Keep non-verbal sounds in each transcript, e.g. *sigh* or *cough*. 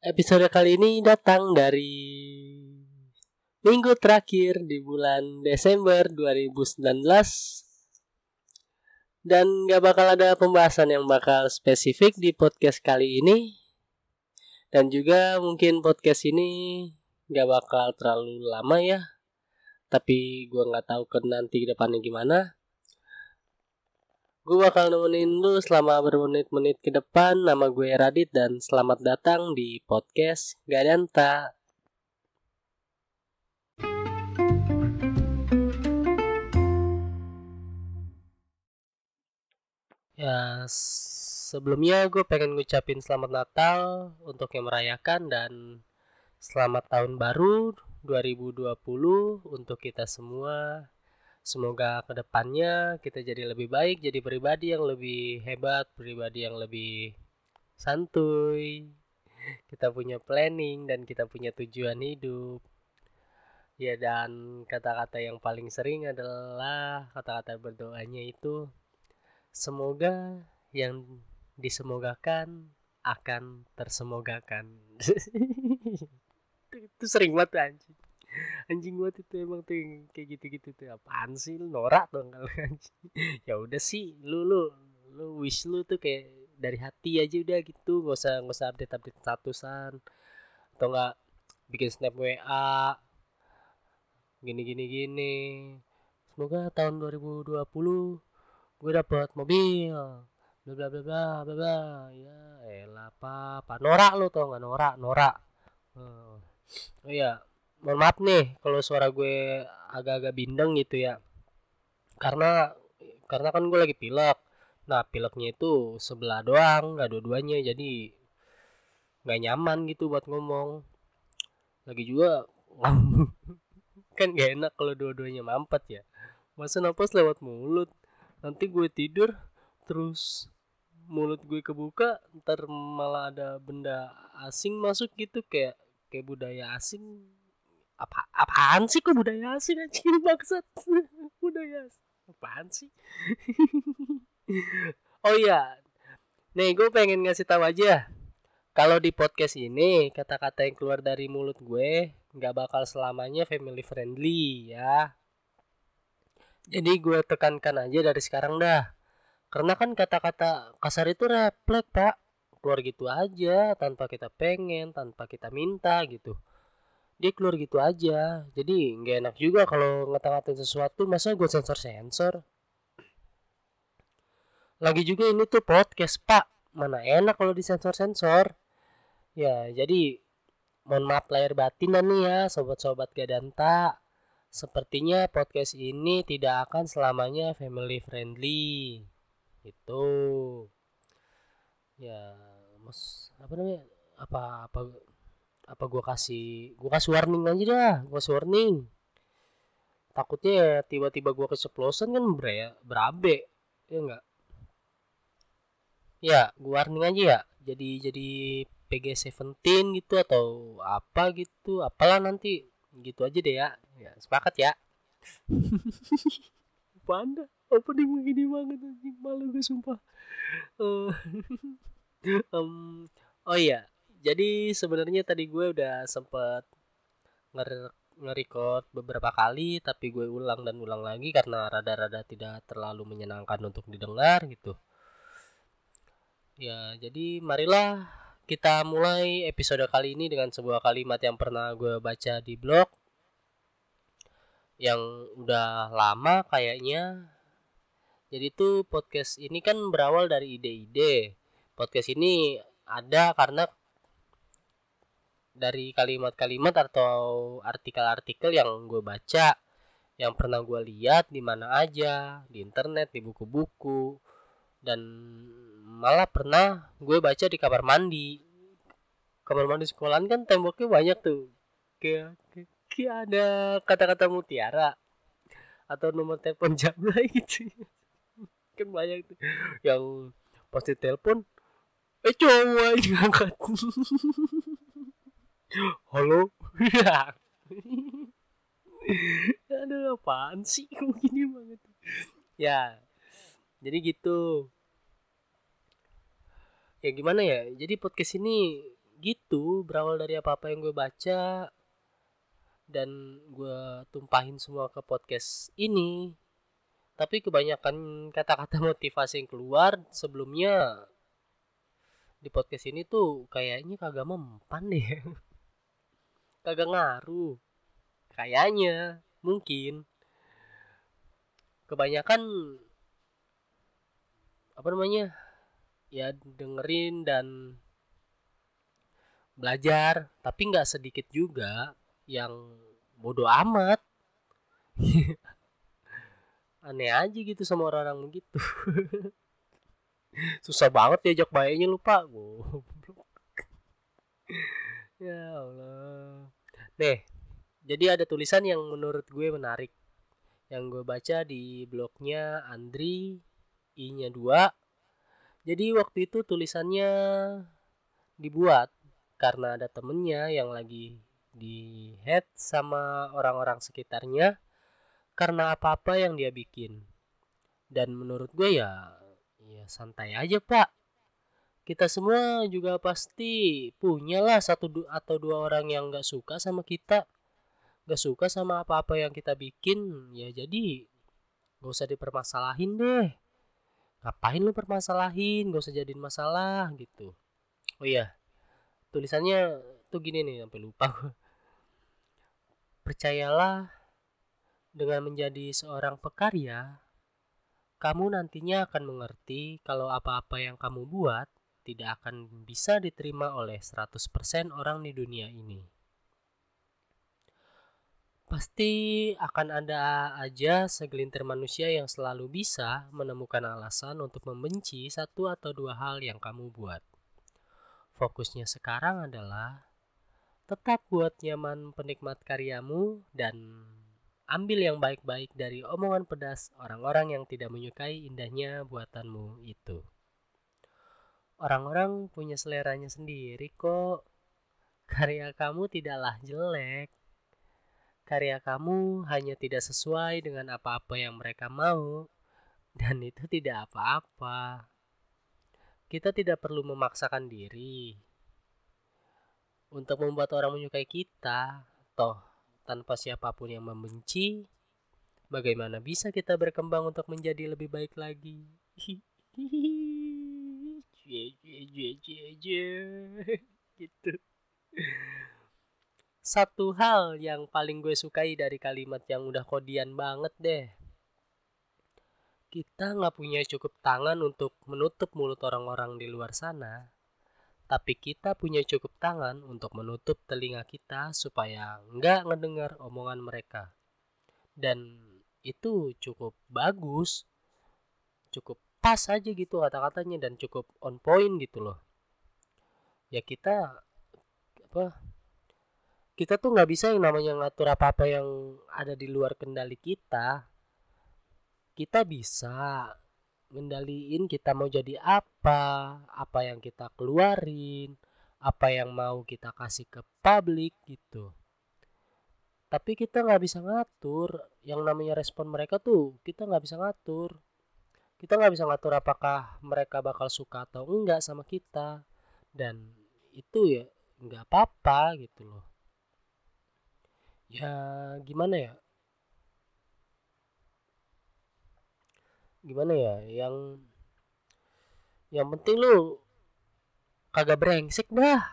Episode kali ini datang dari minggu terakhir di bulan Desember 2019 dan gak bakal ada pembahasan yang bakal spesifik di podcast kali ini. Dan juga mungkin podcast ini gak bakal terlalu lama ya. Tapi gue nggak tahu ke nanti depannya gimana gue bakal nemenin lu selama bermenit-menit ke depan nama gue Radit dan selamat datang di podcast Gadanta Ya, sebelumnya gue pengen ngucapin selamat Natal untuk yang merayakan dan selamat tahun baru 2020 untuk kita semua. Semoga ke depannya kita jadi lebih baik, jadi pribadi yang lebih hebat, pribadi yang lebih santuy. Kita punya planning dan kita punya tujuan hidup. Ya dan kata-kata yang paling sering adalah kata-kata berdoanya itu Semoga yang disemogakan akan tersemogakan. *laughs* itu sering banget anjing. Anjing banget itu emang tuh kayak gitu-gitu tuh apaan sih lu? Norak dong kalau *laughs* anjing. ya udah sih lu lu lu wish lu tuh kayak dari hati aja udah gitu nggak usah nggak usah update update statusan atau enggak bikin snap WA gini gini gini. Semoga tahun 2020 gue dapat mobil bla bla bla bla bla ya elah apa apa norak lo tau nggak? Norak norak. Oh iya mohon maaf nih kalau suara gue agak-agak bindeng gitu ya. Karena karena kan gue lagi pilek. Nah pileknya itu sebelah doang nggak dua-duanya. Jadi nggak nyaman gitu buat ngomong. Lagi juga *laughs* kan gak enak kalau dua-duanya mampet ya. Masa napas lewat mulut? Nanti gue tidur terus mulut gue kebuka ntar malah ada benda asing masuk gitu. Kayak kayak budaya asing apa apaan sih kok budaya asing aja *laughs* maksud *laughs* budaya asing. apaan sih? *laughs* Oh iya. Nih gue pengen ngasih tahu aja. Kalau di podcast ini kata-kata yang keluar dari mulut gue nggak bakal selamanya family friendly ya. Jadi gue tekankan aja dari sekarang dah. Karena kan kata-kata kasar itu refleks pak. Keluar gitu aja tanpa kita pengen tanpa kita minta gitu dia keluar gitu aja jadi nggak enak juga kalau ngata-ngatain sesuatu masa gue sensor sensor lagi juga ini tuh podcast pak mana enak kalau disensor sensor ya jadi mohon maaf lahir batin nih ya sobat-sobat gadanta Sepertinya podcast ini tidak akan selamanya family friendly. Itu. Ya, mas apa namanya? Apa apa apa gua kasih gua kasih warning aja dah, gua kasih warning. Takutnya ya tiba-tiba gua keceplosan kan ber ya, berabe. Ya enggak? Ya, gua warning aja ya. Jadi jadi PG17 gitu atau apa gitu, apalah nanti gitu aja deh ya ya sepakat ya *laughs* panda opening begini banget anjing malu gue sumpah *laughs* uh, um, oh iya jadi sebenarnya tadi gue udah sempet nger nge-record beberapa kali tapi gue ulang dan ulang lagi karena rada-rada tidak terlalu menyenangkan untuk didengar gitu ya jadi marilah kita mulai episode kali ini dengan sebuah kalimat yang pernah gue baca di blog yang udah lama kayaknya. Jadi tuh podcast ini kan berawal dari ide-ide. Podcast ini ada karena dari kalimat-kalimat atau artikel-artikel yang gue baca, yang pernah gue lihat di mana aja, di internet, di buku-buku, dan malah pernah gue baca di kamar mandi. Kamar mandi sekolahan kan temboknya banyak tuh. Kayak kayak ada kata-kata mutiara atau nomor telepon jabla *laughs* gitu kan banyak tuh. Yang pasti telepon eh cowok yang ngangkat *laughs* halo? *laughs* Aduh apaan sih? Kok gini banget? Ya jadi gitu. Ya gimana ya? Jadi podcast ini gitu berawal dari apa apa yang gue baca dan gue tumpahin semua ke podcast ini. Tapi kebanyakan kata-kata *laughs* motivasi yang keluar sebelumnya di podcast ini tuh kayaknya kagak mempan deh *laughs* kagak ngaruh. Kayaknya mungkin. Kebanyakan apa namanya ya dengerin dan belajar tapi nggak sedikit juga yang bodoh amat. *laughs* Aneh aja gitu sama orang-orang begitu. *laughs* Susah banget diajak baiknya lupa. Goblok ya Allah. Nih jadi ada tulisan yang menurut gue menarik. Yang gue baca di blognya Andri I-nya 2 jadi waktu itu tulisannya dibuat karena ada temennya yang lagi di head sama orang-orang sekitarnya karena apa-apa yang dia bikin. Dan menurut gue ya ya santai aja pak kita semua juga pasti punyalah satu atau dua orang yang gak suka sama kita. Gak suka sama apa-apa yang kita bikin. Ya jadi gak usah dipermasalahin deh. Ngapain lu permasalahin? Gak usah jadiin masalah gitu. Oh iya tulisannya tuh gini nih sampai lupa percayalah dengan menjadi seorang pekarya kamu nantinya akan mengerti kalau apa-apa yang kamu buat tidak akan bisa diterima oleh 100% orang di dunia ini. Pasti akan ada aja segelintir manusia yang selalu bisa menemukan alasan untuk membenci satu atau dua hal yang kamu buat. Fokusnya sekarang adalah tetap buat nyaman penikmat karyamu dan ambil yang baik-baik dari omongan pedas orang-orang yang tidak menyukai indahnya buatanmu itu. Orang-orang punya seleranya sendiri kok. Karya kamu tidaklah jelek karya kamu hanya tidak sesuai dengan apa-apa yang mereka mau, dan itu tidak apa-apa. Kita tidak perlu memaksakan diri untuk membuat orang menyukai kita, toh tanpa siapa pun yang membenci. Bagaimana bisa kita berkembang untuk menjadi lebih baik lagi? *laughs* *laughs* gitu satu hal yang paling gue sukai dari kalimat yang udah kodian banget deh. Kita nggak punya cukup tangan untuk menutup mulut orang-orang di luar sana, tapi kita punya cukup tangan untuk menutup telinga kita supaya nggak ngedengar omongan mereka. Dan itu cukup bagus, cukup pas aja gitu kata-katanya dan cukup on point gitu loh. Ya kita apa kita tuh nggak bisa yang namanya ngatur apa apa yang ada di luar kendali kita. Kita bisa ngendaliin kita mau jadi apa apa yang kita keluarin apa yang mau kita kasih ke publik gitu. Tapi kita nggak bisa ngatur yang namanya respon mereka tuh kita nggak bisa ngatur kita nggak bisa ngatur apakah mereka bakal suka atau enggak sama kita. Dan itu ya nggak apa-apa gitu loh. Ya gimana ya? Gimana ya? Yang yang penting lu kagak brengsek dah.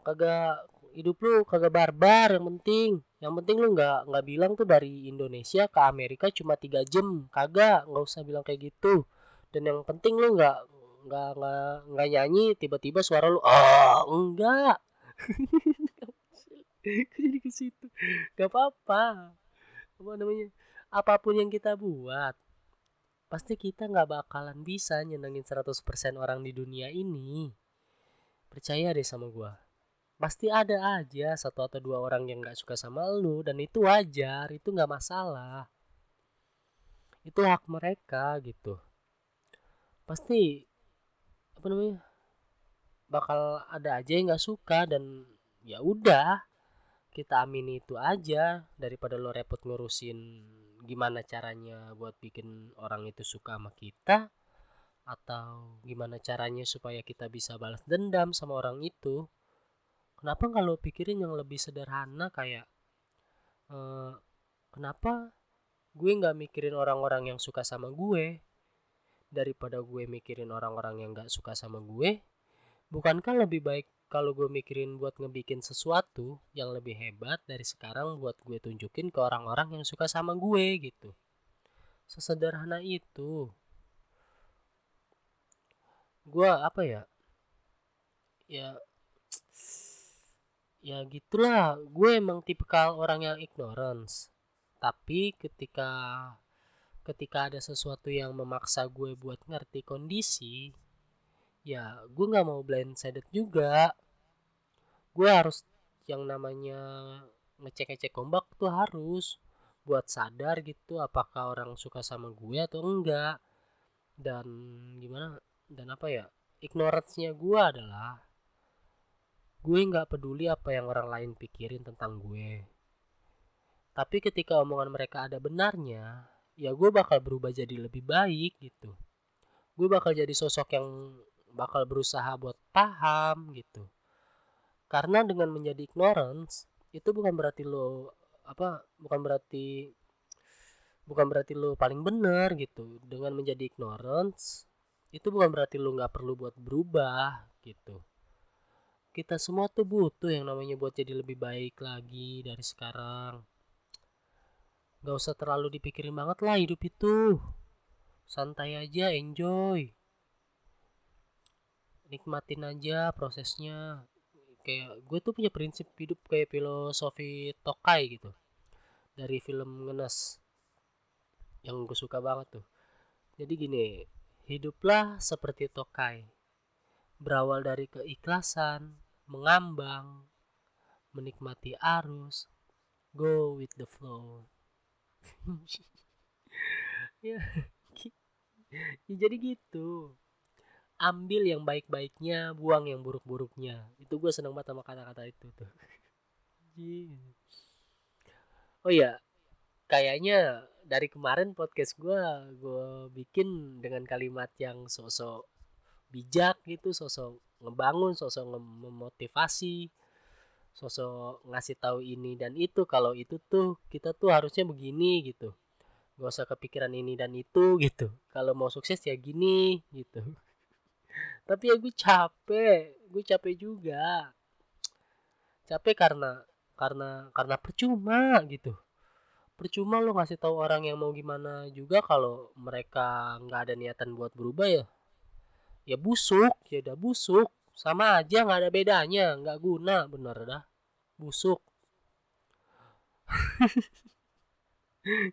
Kagak hidup lu kagak barbar yang penting. Yang penting lu nggak nggak bilang tuh dari Indonesia ke Amerika cuma tiga jam. Kagak nggak usah bilang kayak gitu. Dan yang penting lu nggak nggak nggak nggak nyanyi tiba-tiba suara lu ah enggak. *laughs* Jadi ke situ? Gak apa-apa. Apa namanya? Apa pun yang kita buat pasti kita nggak bakalan bisa nyenengin 100% orang di dunia ini. Percaya deh sama gue pasti ada aja satu atau dua orang yang nggak suka sama lu dan itu wajar itu nggak masalah. Itu hak mereka gitu. Pasti apa namanya bakal ada aja yang nggak suka dan ya udah kita amini itu aja daripada lo repot ngurusin gimana caranya buat bikin orang itu suka sama kita atau gimana caranya supaya kita bisa balas dendam sama orang itu kenapa lo pikirin yang lebih sederhana kayak eh, kenapa gue nggak mikirin orang-orang yang suka sama gue daripada gue mikirin orang-orang yang nggak suka sama gue? Bukankah lebih baik kalau gue mikirin buat ngebikin sesuatu yang lebih hebat dari sekarang buat gue tunjukin ke orang-orang yang suka sama gue gitu? Sesederhana itu. Gue apa ya ya ya gitulah. Gue emang tipikal orang yang ignorance. Tapi ketika ketika ada sesuatu yang memaksa gue buat ngerti kondisi ya gue nggak mau blindsided juga. Gue harus yang namanya ngecek ngecek ombak tuh harus. Buat sadar gitu apakah orang suka sama gue atau enggak. Dan gimana? Dan apa ya? Ignorance-nya gue adalah gue nggak peduli apa yang orang lain pikirin tentang gue. Tapi ketika omongan mereka ada benarnya ya gue bakal berubah jadi lebih baik gitu. Gue bakal jadi sosok yang bakal berusaha buat paham gitu. Karena dengan menjadi ignorance itu bukan berarti lo apa bukan berarti bukan berarti lo paling benar gitu. Dengan menjadi ignorance itu bukan berarti lu nggak perlu buat berubah gitu kita semua tuh butuh yang namanya buat jadi lebih baik lagi dari sekarang. Gak usah terlalu dipikirin banget lah hidup itu. Santai aja enjoy. Nikmatin aja prosesnya. Kayak gue tuh punya prinsip hidup kayak filosofi Tokai gitu dari film Ngenes yang gue suka banget tuh. Jadi gini Hiduplah seperti tokai, berawal dari keikhlasan, mengambang, menikmati arus, go with the flow. *laughs* ya, ya, jadi gitu. Ambil yang baik-baiknya, buang yang buruk-buruknya. Itu gue seneng banget sama kata-kata itu tuh. *laughs* oh iya, kayaknya dari kemarin podcast gue gue bikin dengan kalimat yang sosok bijak gitu sosok ngebangun sosok memotivasi sosok ngasih tahu ini dan itu. Kalau itu tuh kita tuh harusnya begini gitu. Gak usah kepikiran ini dan itu gitu. Kalau mau sukses ya gini gitu. *laughs* Tapi ya gue capek gue capek juga. Capek karena karena karena percuma gitu. Percuma lo ngasih tahu orang yang mau gimana juga kalau mereka nggak ada niatan buat berubah ya ya busuk ya udah busuk. Sama aja nggak ada bedanya nggak guna. Bener dah busuk. *laughs*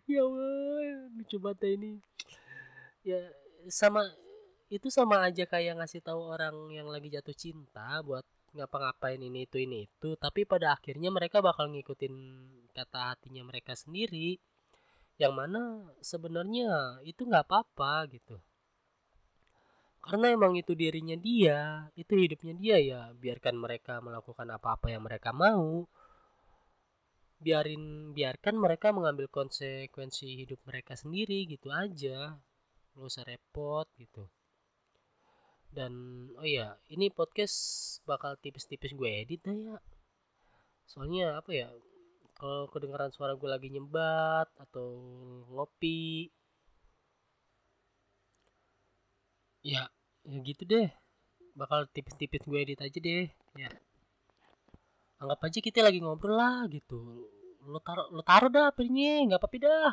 Ya Allah lucu banget ini. Ya sama itu sama aja kayak ngasih tahu orang yang lagi jatuh cinta buat ngapa-ngapain ini itu ini itu. Tapi pada akhirnya mereka bakal ngikutin kata hatinya mereka sendiri. Yang mana sebenarnya itu nggak apa-apa gitu karena emang itu dirinya dia itu hidupnya dia ya biarkan mereka melakukan apa-apa yang mereka mau. Biarin biarkan mereka mengambil konsekuensi hidup mereka sendiri gitu aja. Nggak usah repot gitu. Dan oh iya ini podcast bakal tipis-tipis gue edit ya. Soalnya apa ya kalau kedengaran suara gue lagi nyembat atau ngopi ya ya gitu deh. Bakal tipis-tipis gue edit aja deh ya. Anggap aja kita lagi ngobrol lah gitu. Lo taruh lo taruh dah pilihnya nggak apa-apa dah.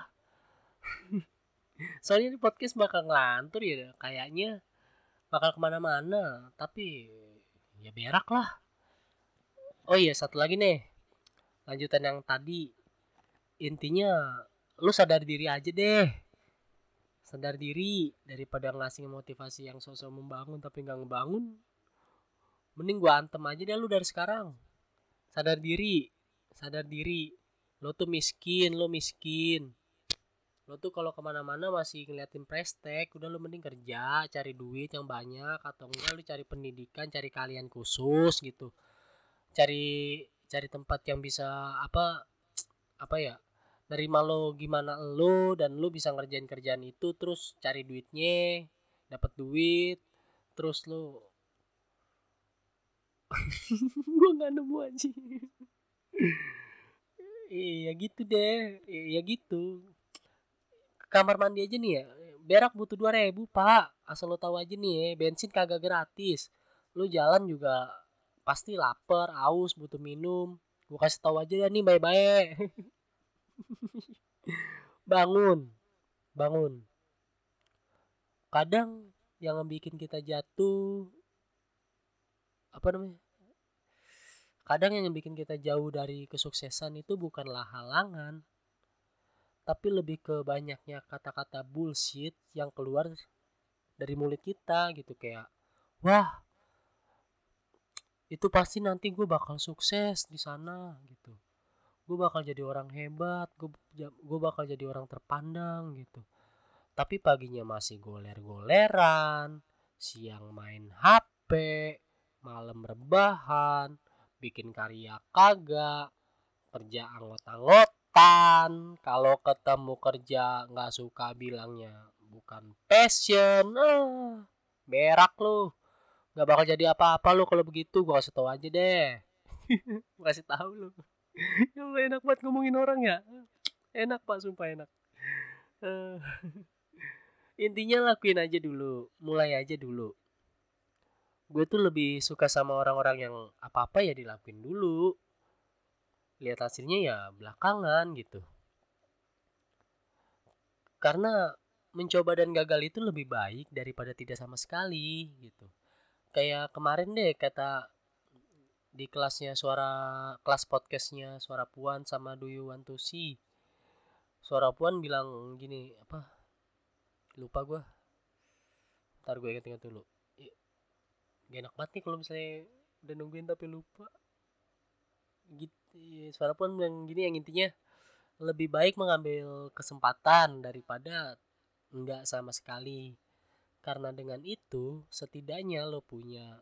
*laughs* Soalnya ini podcast bakal ngelantur ya kayaknya. Bakal ke mana-mana tapi ya berak lah. Oh iya satu lagi nih. Lanjutan yang tadi. Intinya lu sadar diri aja deh sadar diri daripada ngasih motivasi yang sosok membangun tapi nggak ngebangun mending gua antem aja deh lu dari sekarang. Sadar diri sadar diri. Lo tuh miskin lo miskin. Lo tuh kalau ke mana-mana masih ngeliatin prestek udah lo mending kerja cari duit yang banyak atau enggak lo cari pendidikan cari kalian khusus gitu. Cari cari tempat yang bisa apa apa ya dari lo gimana lo dan lo bisa ngerjain kerjaan itu terus cari duitnya dapat duit terus lo *laughs* gue nggak nemu aja iya gitu deh iya gitu. Kamar mandi aja nih ya berak butuh dua ribu pak. Asal lo tahu aja nih ya bensin kagak gratis. Lo jalan juga pasti lapar aus butuh minum. Gue kasih tahu aja ya nih baik-baik *laughs* bangun bangun. Kadang yang bikin kita jatuh apa namanya kadang yang bikin kita jauh dari kesuksesan itu bukanlah halangan tapi lebih ke banyaknya kata-kata bullshit yang keluar dari mulut kita gitu kayak wah itu pasti nanti gue bakal sukses di sana gitu gue bakal jadi orang hebat gue gue bakal jadi orang terpandang gitu. Tapi paginya masih goler-goleran siang main HP malam rebahan bikin karya kagak kerja anggot-anggotan kalau ketemu kerja nggak suka bilangnya bukan passion. Ah, berak lu. Nggak bakal jadi apa-apa lu kalau begitu gua kasih tau aja deh. *laughs* Gua kasih tahu lu *laughs* ya enak banget ngomongin orang ya? Enak pak sumpah enak. Uh *laughs* intinya lakuin aja dulu mulai aja dulu. Gue tuh lebih suka sama orang-orang yang apa-apa ya dilakuin dulu. Lihat hasilnya ya belakangan gitu. Karena mencoba dan gagal itu lebih baik daripada tidak sama sekali gitu. Kayak kemarin deh kata di kelasnya suara kelas podcastnya suara puan sama do you want to see. Suara puan bilang gini apa? Lupa gue ntar gue inget-inget dulu. Gak enak banget nih kalau misalnya udah nungguin tapi lupa. Gitu suara pun yang gini yang intinya lebih baik mengambil kesempatan daripada enggak sama sekali. Karena dengan itu setidaknya lo punya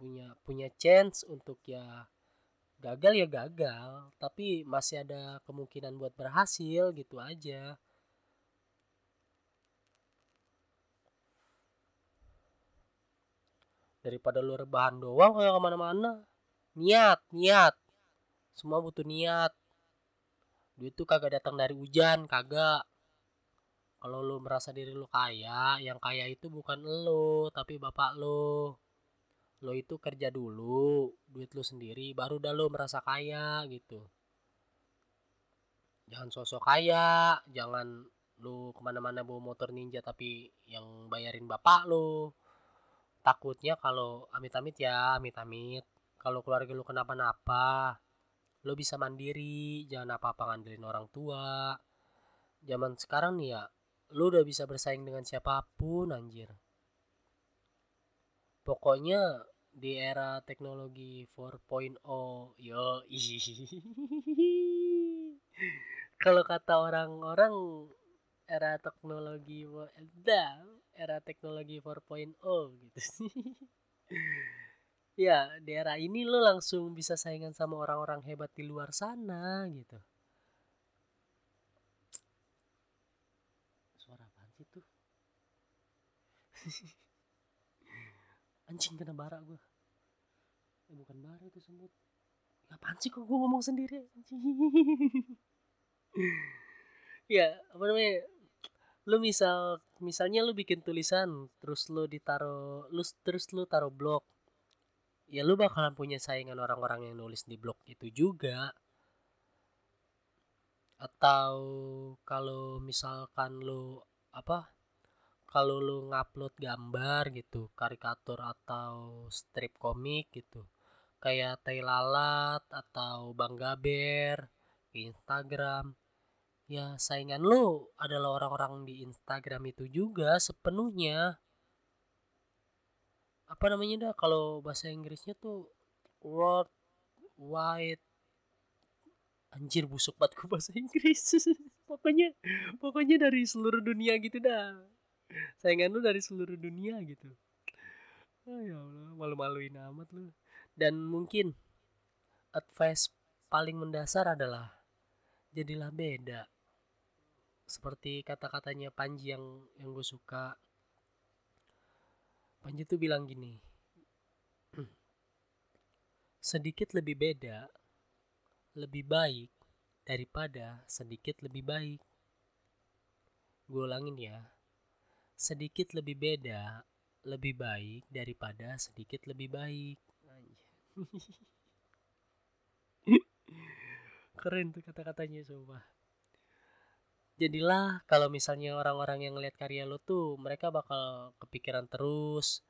punya punya chance untuk ya gagal ya gagal tapi masih ada kemungkinan buat berhasil gitu aja. Daripada lu rebahan doang kayak ke mana-mana niat niat. Semua butuh niat. Duit tuh kagak datang dari hujan kagak. Kalau lu merasa diri lu kaya yang kaya itu bukan lo tapi bapak lo lo itu kerja dulu duit lu sendiri baru dah lo merasa kaya gitu. Jangan sosok kaya jangan lu ke mana-mana bawa motor ninja tapi yang bayarin bapak lo. Takutnya kalau amit-amit ya amit-amit. Kalau keluarga lu kenapa-napa lu bisa mandiri jangan apa-apa ngandelin orang tua. Zaman sekarang nih ya lu udah bisa bersaing dengan siapa pun anjir. Pokoknya di era teknologi 4.0 yo *laughs* kalau kata orang-orang era teknologi era teknologi 4.0 gitu. *laughs* Ya di era ini lo langsung bisa saingan sama orang-orang hebat di luar sana gitu. Suara apa sih tuh *laughs* anjing kena bara gue eh, bukan bara itu semut apaan sih kok gue ngomong sendiri? Anjing *laughs* ya apa namanya? Lu misal misalnya lu bikin tulisan terus lu ditaro lu terus lu taruh blog. Ya lu bakalan punya saingan orang-orang yang nulis di blog itu juga. Atau kalau misalkan lu apa kalau lu ngupload gambar gitu karikatur atau strip komik gitu kayak Tai Lalat atau Bang Gaber Instagram ya saingan lo adalah orang-orang di Instagram itu juga sepenuhnya. Apa namanya dah kalau bahasa Inggrisnya tuh world wide anjir busuk banget gue bahasa Inggris. *laughs* Pokoknya pokoknya dari seluruh dunia gitu dah saingan lu dari seluruh dunia gitu. Oh, ya Allah malu-maluin amat lu. Dan mungkin advice paling mendasar adalah jadilah beda. Seperti kata-katanya Panji yang yang gue suka. Panji tuh bilang gini *clears throat* sedikit lebih beda lebih baik daripada sedikit lebih baik. Gue ulangin ya sedikit lebih beda lebih baik daripada sedikit lebih baik. *laughs* Keren tuh kata-katanya sumpah. Jadilah kalau misalnya orang-orang yang ngeliat karya lo tuh mereka bakal kepikiran terus.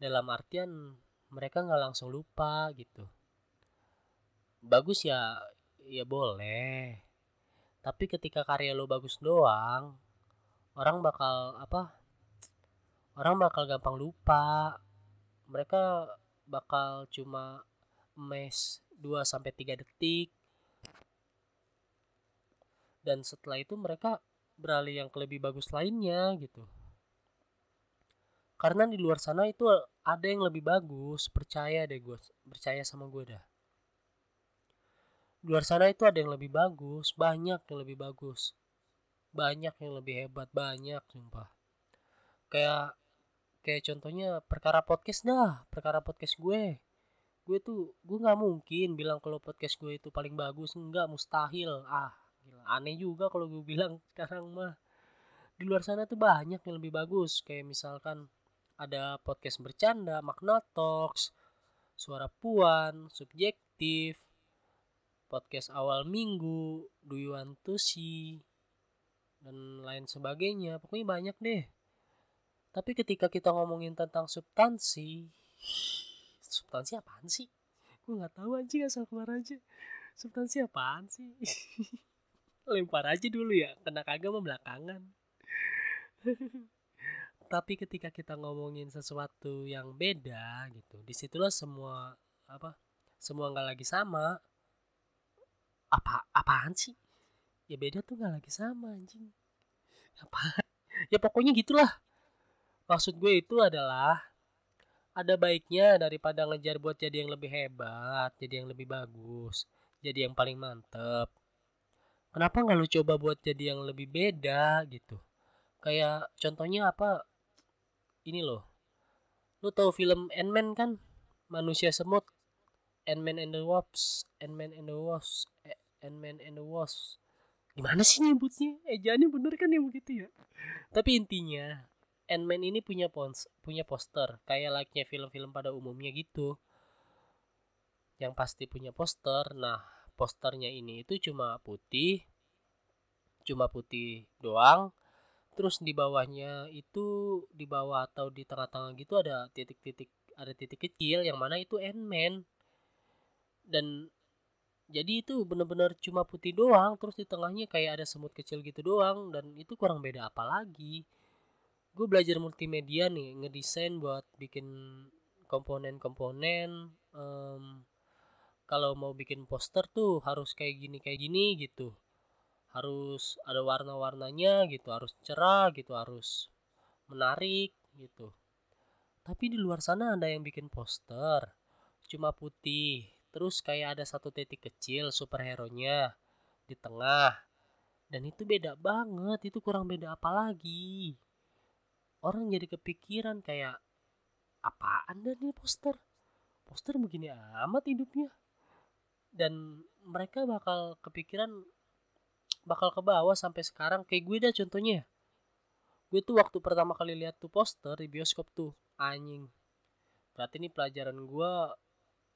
Dalam artian mereka nggak langsung lupa gitu. Bagus ya ya boleh. Tapi ketika karya lo bagus doang orang bakal apa orang bakal gampang lupa. Mereka bakal cuma mes 2 sampai 3 detik. Dan setelah itu mereka beralih yang lebih bagus lainnya gitu. Karena di luar sana itu ada yang lebih bagus. Percaya deh gue percaya sama gue dah. Di luar sana itu ada yang lebih bagus. Banyak yang lebih bagus. Banyak yang lebih hebat. Banyak sumpah. Kayak kayak contohnya perkara podcast dah perkara podcast gue. Gue tuh gue nggak mungkin bilang kalau podcast gue itu paling bagus nggak mustahil. Ah Gila, aneh juga kalau gue bilang *laughs* sekarang mah. Di luar sana tuh banyak yang lebih bagus kayak misalkan ada podcast bercanda makna talks suara puan subjektif podcast awal minggu do you want to see dan lain sebagainya. Pokoknya banyak deh tapi ketika kita ngomongin tentang substansi substansi apaan sih? Gue nggak tahu anjing asal keluar aja. Substansi apaan sih? *laughs* Lempar aja dulu ya kena kagak belakangan. *laughs* Tapi ketika kita ngomongin sesuatu yang beda gitu di situlah semua apa semua nggak lagi sama. Apa apaan sih? Ya beda tuh nggak lagi sama anjing. Apa? *laughs* Ya pokoknya gitulah maksud gue itu adalah ada baiknya daripada ngejar buat jadi yang lebih hebat jadi yang lebih bagus jadi yang paling mantep. Kenapa nggak lu coba buat jadi yang lebih beda gitu? Kayak contohnya apa? Ini loh. Lu tahu film Ant-Man kan? Manusia semut Ant-Man and the Wasp Ant-Man and the Wasp eh, Ant-Man and the Wasp gimana sih nyebutnya? Ejaannya bener kan ya begitu ya. Tapi intinya Ant-Man ini punya pons punya poster kayak like-nya film-film pada umumnya gitu. Yang pasti punya poster. Nah posternya ini itu cuma putih cuma putih doang. Terus di bawahnya itu di bawah atau di tengah-tengah gitu ada titik-titik ada titik kecil yang mana itu Ant-Man. Dan jadi itu bener-bener cuma putih doang terus di tengahnya kayak ada semut kecil gitu doang dan itu kurang beda apa lagi gue belajar multimedia nih ngedesain buat bikin komponen-komponen um, kalau mau bikin poster tuh harus kayak gini kayak gini gitu. Harus ada warna-warnanya gitu harus cerah gitu harus menarik gitu. Tapi di luar sana ada yang bikin poster cuma putih. Terus kayak ada satu titik kecil superhero nya di tengah. Dan itu beda banget itu kurang beda apa lagi orang jadi kepikiran kayak apaan dan nih poster? Poster begini amat hidupnya. Dan mereka bakal kepikiran bakal ke bawah sampai sekarang. Kayak gue dah contohnya gue tuh waktu pertama kali lihat tuh poster di bioskop tuh anjing. Berarti ini pelajaran gue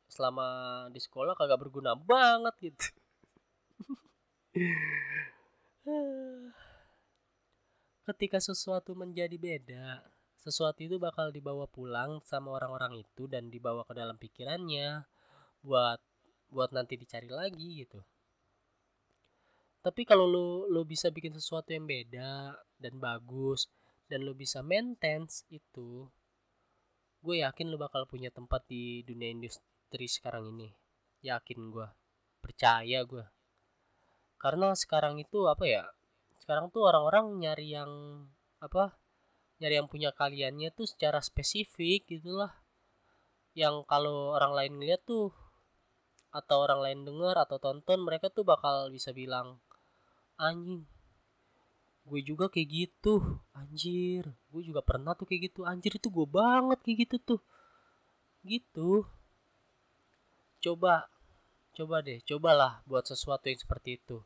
selama di sekolah kagak berguna banget gitu *laughs* ketika sesuatu menjadi beda sesuatu itu bakal dibawa pulang sama orang-orang itu dan dibawa ke dalam pikirannya buat buat nanti dicari lagi gitu. Tapi kalau lo lo bisa bikin sesuatu yang beda dan bagus dan lo bisa maintain itu gue yakin lo bakal punya tempat di dunia industri sekarang ini. Yakin gue. Percaya gue. Karena sekarang itu apa ya sekarang tuh orang-orang nyari yang apa nyari yang punya kaliannya tuh secara spesifik gitulah yang kalau orang lain ngeliat tuh atau orang lain dengar atau tonton mereka tuh bakal bisa bilang anjing gue juga kayak gitu anjir. Gue juga pernah tuh kayak gitu. Anjir itu gue banget kayak gitu tuh. Gitu. Coba coba deh cobalah buat sesuatu yang seperti itu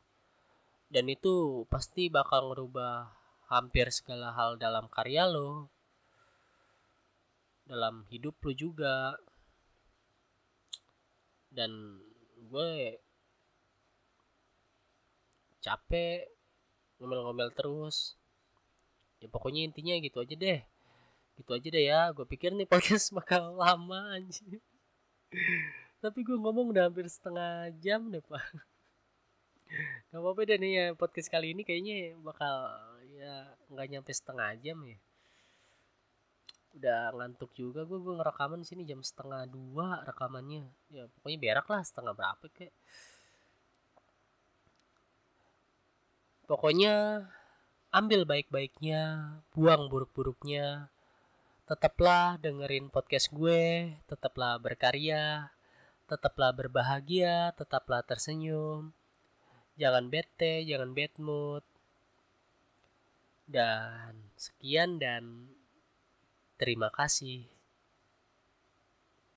dan itu pasti bakal ngerubah hampir segala hal dalam karya lo. Dalam hidup lo juga. Dan gue capek ngomel-ngomel terus. Ya pokoknya intinya gitu aja deh. Gitu aja deh ya. Gue pikir nih *laughs* podcast bakal lama anjir tapi gue ngomong udah hampir setengah jam deh pak Gak apa-apa deh nih ya podcast kali ini kayaknya bakal ya nggak nyampe setengah jam ya. Udah ngantuk juga gue gue ngerekaman sini jam setengah dua rekamannya. Ya pokoknya berak lah setengah berapa kayak pokoknya ambil baik-baiknya buang buruk-buruknya. Tetaplah dengerin podcast gue tetaplah berkarya tetaplah berbahagia tetaplah tersenyum jangan bete jangan bad mood. Dan sekian dan terima kasih